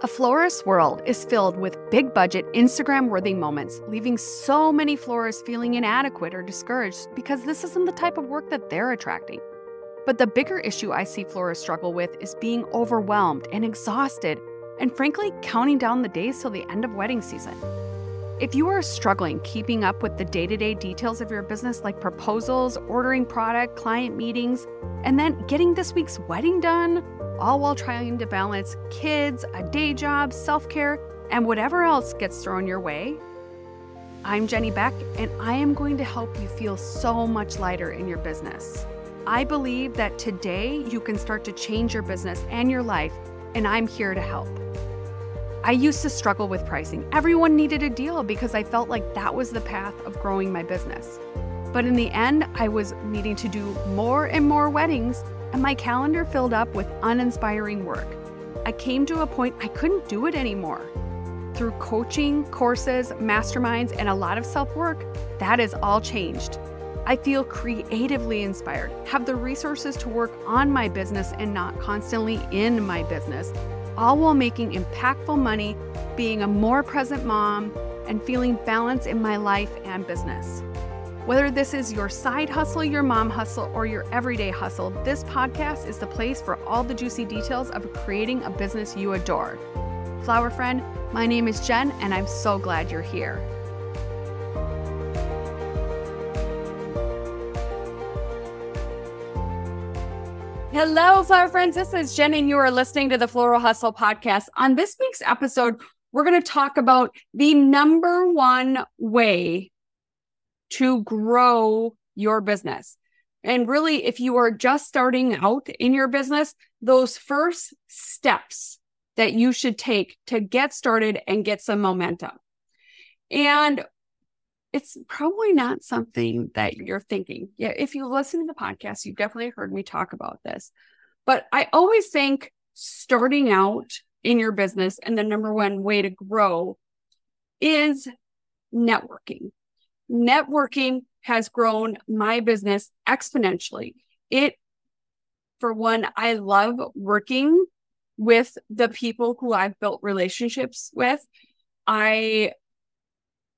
A florist's world is filled with big budget, Instagram worthy moments, leaving so many florists feeling inadequate or discouraged because this isn't the type of work that they're attracting. But the bigger issue I see florists struggle with is being overwhelmed and exhausted, and frankly, counting down the days till the end of wedding season. If you are struggling keeping up with the day to day details of your business, like proposals, ordering product, client meetings, and then getting this week's wedding done, all while trying to balance kids, a day job, self care, and whatever else gets thrown your way. I'm Jenny Beck, and I am going to help you feel so much lighter in your business. I believe that today you can start to change your business and your life, and I'm here to help. I used to struggle with pricing. Everyone needed a deal because I felt like that was the path of growing my business. But in the end, I was needing to do more and more weddings and my calendar filled up with uninspiring work. I came to a point I couldn't do it anymore. Through coaching, courses, masterminds, and a lot of self work, that is all changed. I feel creatively inspired, have the resources to work on my business and not constantly in my business, all while making impactful money, being a more present mom, and feeling balance in my life and business. Whether this is your side hustle, your mom hustle, or your everyday hustle, this podcast is the place for all the juicy details of creating a business you adore. Flower friend, my name is Jen, and I'm so glad you're here. Hello, flower friends. This is Jen, and you are listening to the Floral Hustle podcast. On this week's episode, we're going to talk about the number one way to grow your business. And really, if you are just starting out in your business, those first steps that you should take to get started and get some momentum. And it's probably not something that you're thinking. Yeah, if you listen to the podcast, you've definitely heard me talk about this. But I always think starting out in your business and the number one way to grow is networking networking has grown my business exponentially. It, for one, I love working with the people who I've built relationships with. I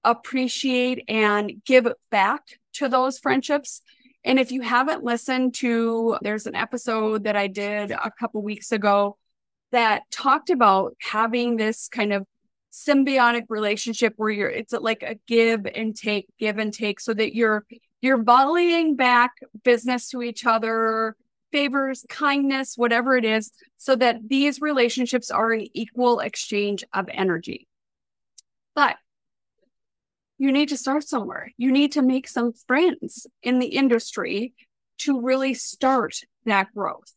appreciate and give back to those friendships. And if you haven't listened to, there's an episode that I did a couple weeks ago that talked about having this kind of symbiotic relationship where you're it's like a give and take give and take so that you're you're volleying back business to each other favors kindness whatever it is so that these relationships are an equal exchange of energy. But you need to start somewhere. You need to make some friends in the industry to really start that growth.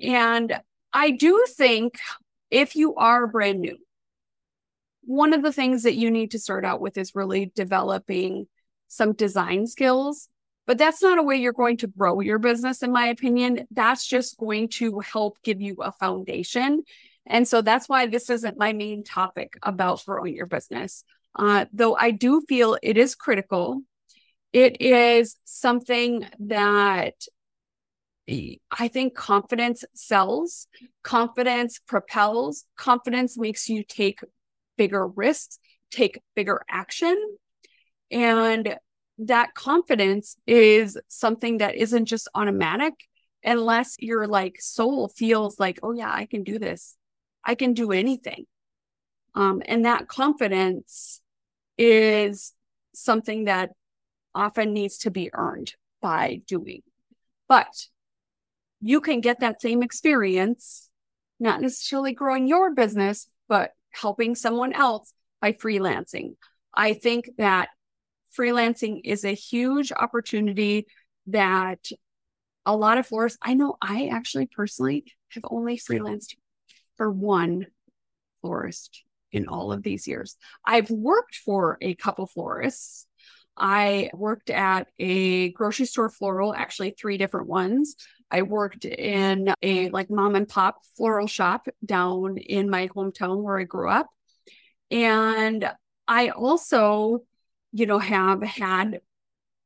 And i do think if you are brand new one of the things that you need to start out with is really developing some design skills. But that's not a way you're going to grow your business, in my opinion. That's just going to help give you a foundation. And so that's why this isn't my main topic about growing your business. Uh, though I do feel it is critical. It is something that I think confidence sells, confidence propels, confidence makes you take bigger risks, take bigger action. And that confidence is something that isn't just automatic unless your like soul feels like, oh yeah, I can do this. I can do anything. Um, and that confidence is something that often needs to be earned by doing. But you can get that same experience, not necessarily growing your business, but helping someone else by freelancing. I think that freelancing is a huge opportunity that a lot of florists, I know I actually personally have only freelanced for one florist in all of these years. I've worked for a couple florists. I worked at a grocery store floral, actually three different ones. I worked in a like mom and pop floral shop down in my hometown where I grew up. And I also, you know, have had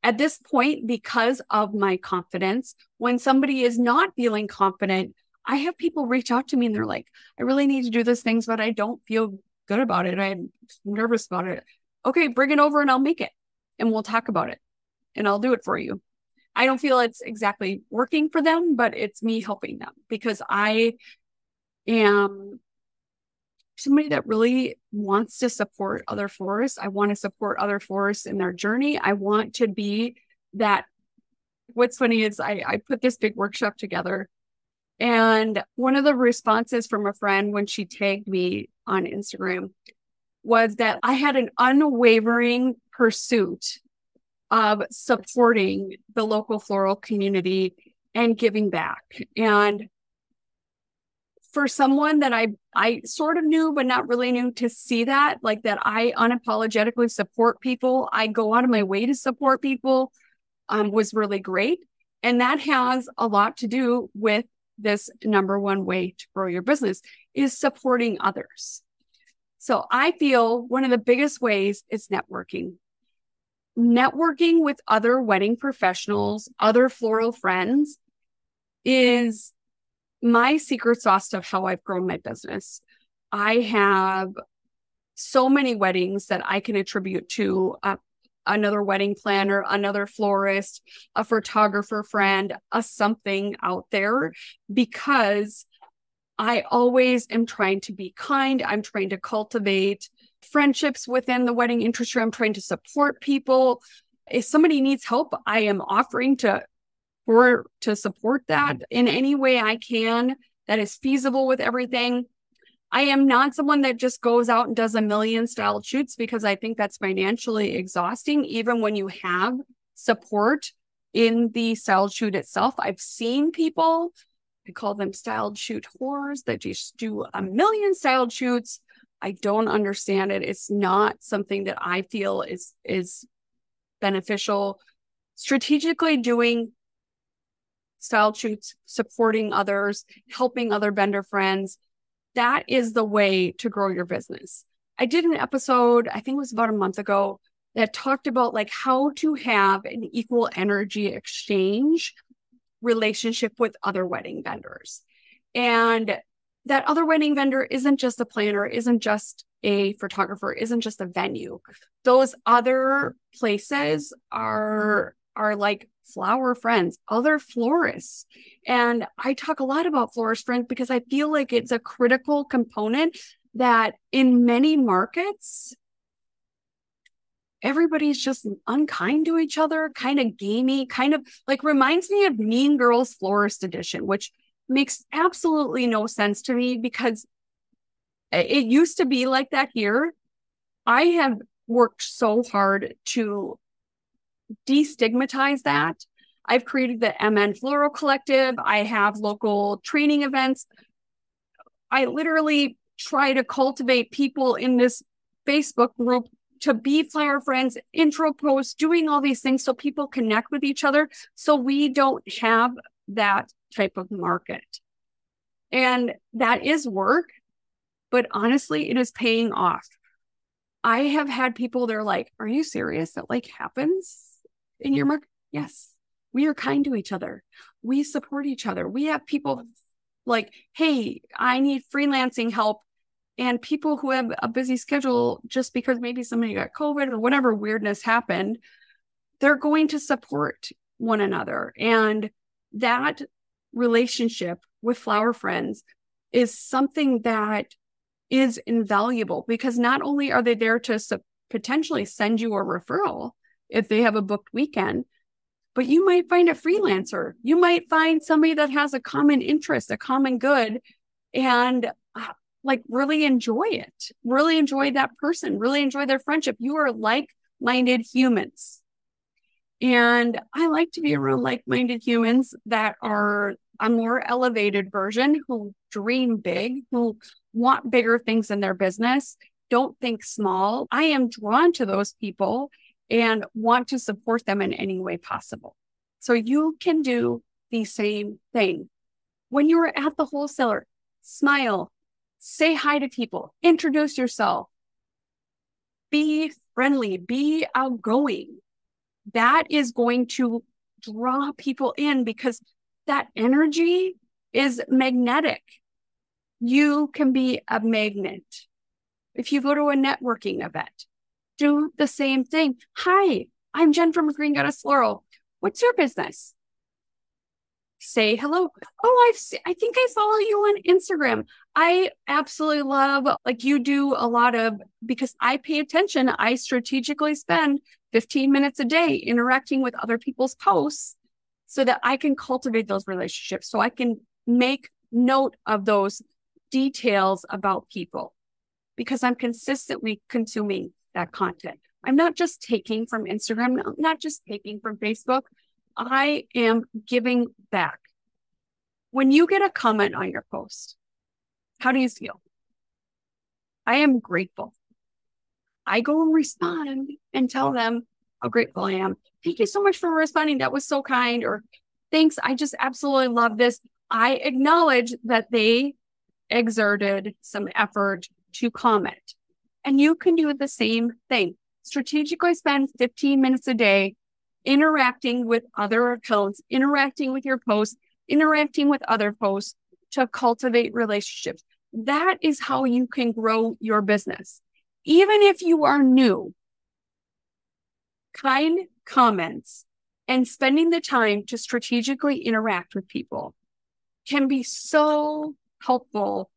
at this point, because of my confidence, when somebody is not feeling confident, I have people reach out to me and they're like, I really need to do these things, but I don't feel good about it. I'm nervous about it. Okay, bring it over and I'll make it and we'll talk about it and I'll do it for you. I don't feel it's exactly working for them, but it's me helping them because I am somebody that really wants to support other florists. I want to support other florists in their journey. I want to be that. What's funny is I, I put this big workshop together and one of the responses from a friend when she tagged me on Instagram was that I had an unwavering pursuit of supporting the local floral community and giving back. And for someone that I I sort of knew but not really knew to see that like that I unapologetically support people, I go out of my way to support people um, was really great. And that has a lot to do with this number one way to grow your business is supporting others. So I feel one of the biggest ways is networking. Networking with other wedding professionals, other floral friends is my secret sauce of how I've grown my business. I have so many weddings that I can attribute to a another wedding planner, another florist, a photographer friend, a something out there because I always am trying to be kind. I'm trying to cultivate friendships within the wedding industry. I'm trying to support people. If somebody needs help, I am offering to for to support that in any way I can that is feasible with everything. I am not someone that just goes out and does a million style shoots because I think that's financially exhausting, even when you have support in the style shoot itself. I've seen people, I call them styled shoot whores that just do a million styled shoots. I don't understand it. It's not something that I feel is is beneficial. Strategically doing style shoots, supporting others, helping other vendor friends, that is the way to grow your business. I did an episode, I think it was about a month ago, that talked about like how to have an equal energy exchange relationship with other wedding vendors. And that other wedding vendor isn't just a planner, isn't just a photographer, isn't just a venue. Those other places are are like flower friends, other florists. And I talk a lot about florist friends because I feel like it's a critical component that in many markets, everybody's just unkind to each other, kind of gamey, kind of like reminds me of Mean Girls Florist Edition, which makes absolutely no sense to me because it used to be like that here. I have worked so hard to destigmatize that. I've created the MN Floral Collective. I have local training events. I literally try to cultivate people in this Facebook group to be flower friends, intro posts, doing all these things so people connect with each other. So we don't have that type of market. And that is work, but honestly, it is paying off. I have had people, they're like, Are you serious? That like happens? in your market? Yes. We are kind to each other. We support each other. We have people like, hey, I need freelancing help. And people who have a busy schedule just because maybe somebody got COVID or whatever weirdness happened, they're going to support one another. And that relationship with flower friends is something that is invaluable because not only are they there to su- potentially send you a referral, if they have a booked weekend. But you might find a freelancer. You might find somebody that has a common interest, a common good, and uh, like really enjoy it, really enjoy that person, really enjoy their friendship. You are like minded humans. And I like to be around like minded humans that are a more elevated version who dream big, who want bigger things in their business, don't think small. I am drawn to those people and want to support them in any way possible. So you can do the same thing. When you're at the wholesaler, smile, say hi to people, introduce yourself, be friendly, be outgoing. That is going to draw people in because that energy is magnetic. You can be a magnet. If you go to a networking event, do the same thing. Hi, I'm Jen from Green Goddess Floral. What's your business? Say hello. Oh, I've se- I think I follow you on Instagram. I absolutely love like you do a lot of because I pay attention. I strategically spend 15 minutes a day interacting with other people's posts so that I can cultivate those relationships. So I can make note of those details about people because I'm consistently consuming that content. I'm not just taking from Instagram, not just taking from Facebook. I am giving back. When you get a comment on your post, how do you feel? I am grateful. I go and respond and tell them how grateful I am. Thank you so much for responding. That was so kind. Or thanks. I just absolutely love this. I acknowledge that they exerted some effort to comment. And you can do the same thing. Strategically spend 15 minutes a day interacting with other accounts, interacting with your posts, interacting with other posts to cultivate relationships. That is how you can grow your business. Even if you are new, kind comments and spending the time to strategically interact with people can be so helpful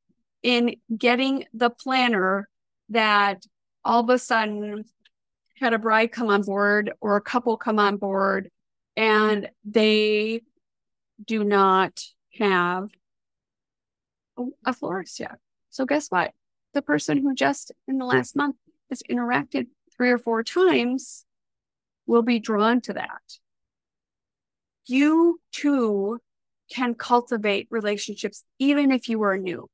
in getting the planner that all of a sudden had a bride come on board or a couple come on board and they do not have a florist yet. So guess what? The person who just in the hmm. last month has interacted three or four times will be drawn to that. You too can cultivate relationships even if you are new.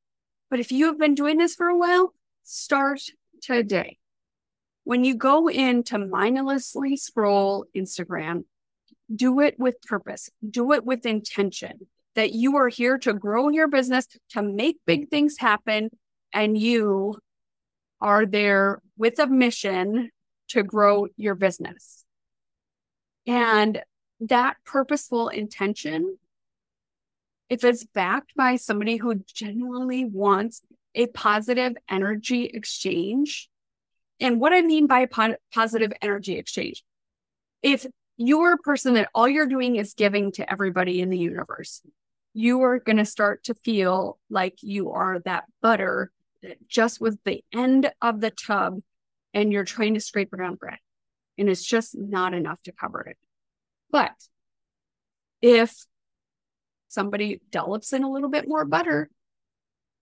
But if you have been doing this for a while, start today. When you go in to mindlessly scroll Instagram, do it with purpose, do it with intention that you are here to grow your business, to make big things happen, and you are there with a mission to grow your business. And that purposeful intention, if it's backed by somebody who genuinely wants a positive energy exchange, and what I mean by po- positive energy exchange, if you're a person that all you're doing is giving to everybody in the universe, you are going to start to feel like you are that butter just with the end of the tub and you're trying to scrape around bread and it's just not enough to cover it. But if somebody dollops in a little bit more butter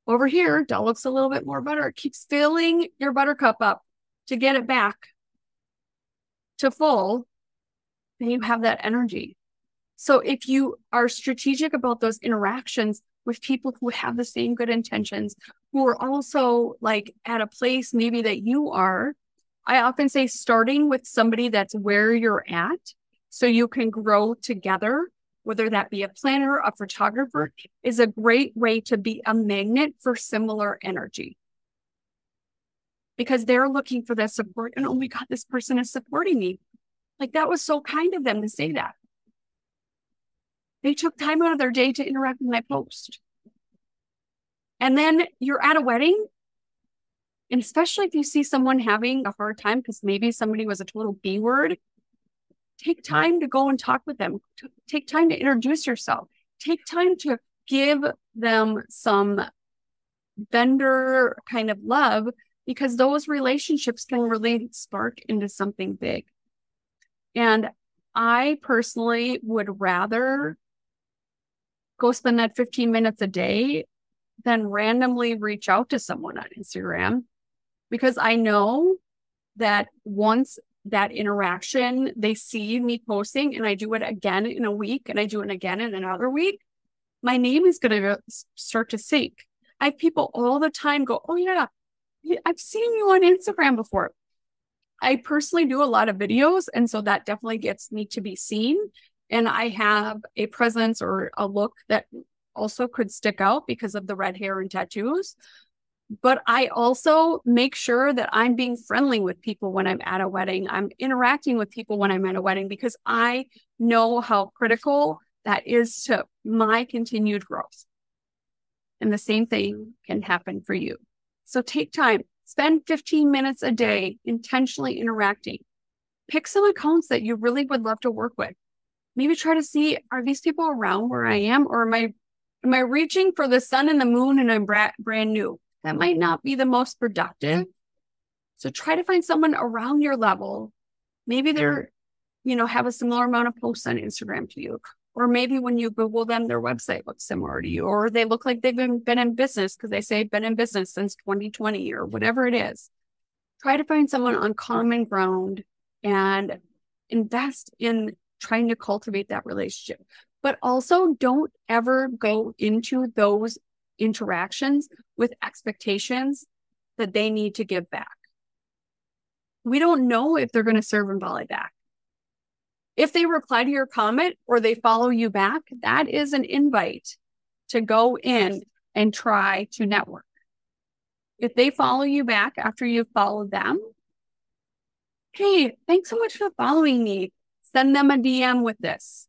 over here, dollops a little bit more butter, it keeps filling your buttercup up to get it back to full, then you have that energy. So if you are strategic about those interactions with people who have the same good intentions, who are also like at a place maybe that you are, I often say starting with somebody that's where you're at so you can grow together, whether that be a planner, a photographer, is a great way to be a magnet for similar energy. Because they're looking for that support. And oh my God, this person is supporting me. Like that was so kind of them to say that. They took time out of their day to interact with my post. And then you're at a wedding. And especially if you see someone having a hard time because maybe somebody was a total B word take time to go and talk with them. Take time to introduce yourself. Take time to give them some vendor kind of love because those relationships can really spark into something big. And I personally would rather go spend that 15 minutes a day then randomly reach out to someone on Instagram because I know that once that interaction. They see me posting and I do it again in a week and I do it again in another week. My name is going to start to sink. I have people all the time go, Oh, yeah, I've seen you on Instagram before. I personally do a lot of videos. And so that definitely gets me to be seen. And I have a presence or a look that also could stick out because of the red hair and tattoos but I also make sure that I'm being friendly with people when I'm at a wedding. I'm interacting with people when I'm at a wedding because I know how critical that is to my continued growth. And the same thing mm-hmm. can happen for you. So take time, spend 15 minutes a day intentionally interacting. Pick some accounts that you really would love to work with. Maybe try to see are these people around where I am or am I am I reaching for the sun and the moon and I'm brand new? That might not be the most productive. So try to find someone around your level. Maybe they're, you know, have a similar amount of posts on Instagram to you or maybe when you Google them, their website looks similar to you, or they look like they've been, been in business because they say been in business since 2020 or whatever it is. Try to find someone on common ground and invest in trying to cultivate that relationship. But also don't ever go into those interactions with expectations that they need to give back. We don't know if they're going to serve and volley back. If they reply to your comment or they follow you back, that is an invite to go in and try to network. If they follow you back after you've followed them, hey, thanks so much for following me. Send them a DM with this.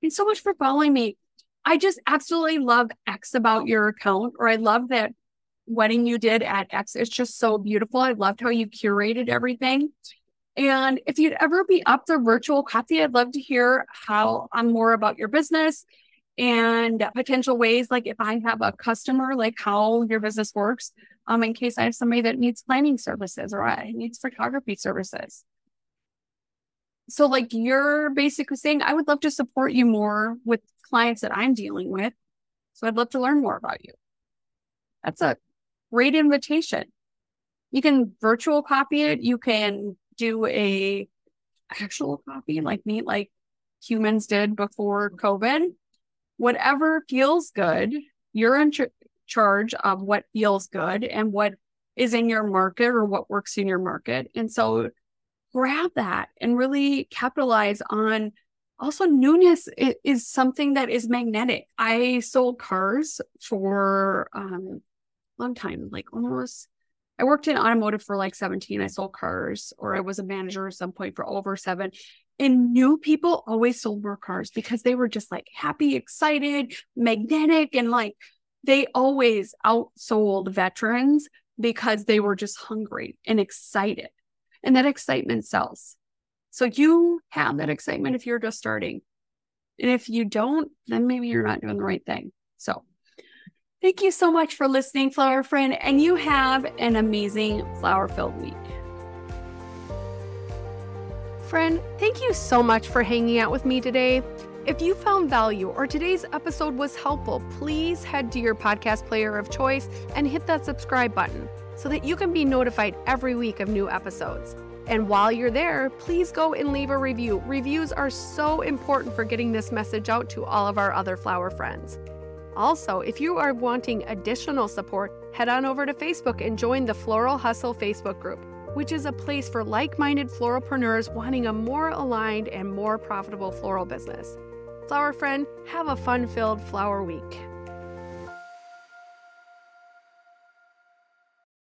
Thanks so much for following me. I just absolutely love X about your account, or I love that wedding you did at X. It's just so beautiful. I loved how you curated everything. And if you'd ever be up for virtual coffee, I'd love to hear how I'm um, more about your business and potential ways, like if I have a customer, like how your business works, um, in case I have somebody that needs planning services or I needs photography services. So, like you're basically saying, I would love to support you more with clients that I'm dealing with. So, I'd love to learn more about you. That's a great invitation. You can virtual copy it. You can do a actual copy like me, like humans did before COVID. Whatever feels good, you're in ch- charge of what feels good and what is in your market or what works in your market. And so grab that and really capitalize on also newness is something that is magnetic. I sold cars for um long time, like almost I worked in automotive for like 17. I sold cars, or I was a manager at some point for over seven. And new people always sold more cars because they were just like happy, excited, magnetic, and like they always outsold veterans because they were just hungry and excited. And that excitement sells. So you have that excitement if you're just starting. And if you don't, then maybe you're not doing the right thing. So Thank you so much for listening, Flower Friend, and you have an amazing flower filled week. Friend, thank you so much for hanging out with me today. If you found value or today's episode was helpful, please head to your podcast player of choice and hit that subscribe button so that you can be notified every week of new episodes. And while you're there, please go and leave a review. Reviews are so important for getting this message out to all of our other flower friends. Also, if you are wanting additional support, head on over to Facebook and join the Floral Hustle Facebook group, which is a place for like minded floralpreneurs wanting a more aligned and more profitable floral business. Flower friend, have a fun filled flower week.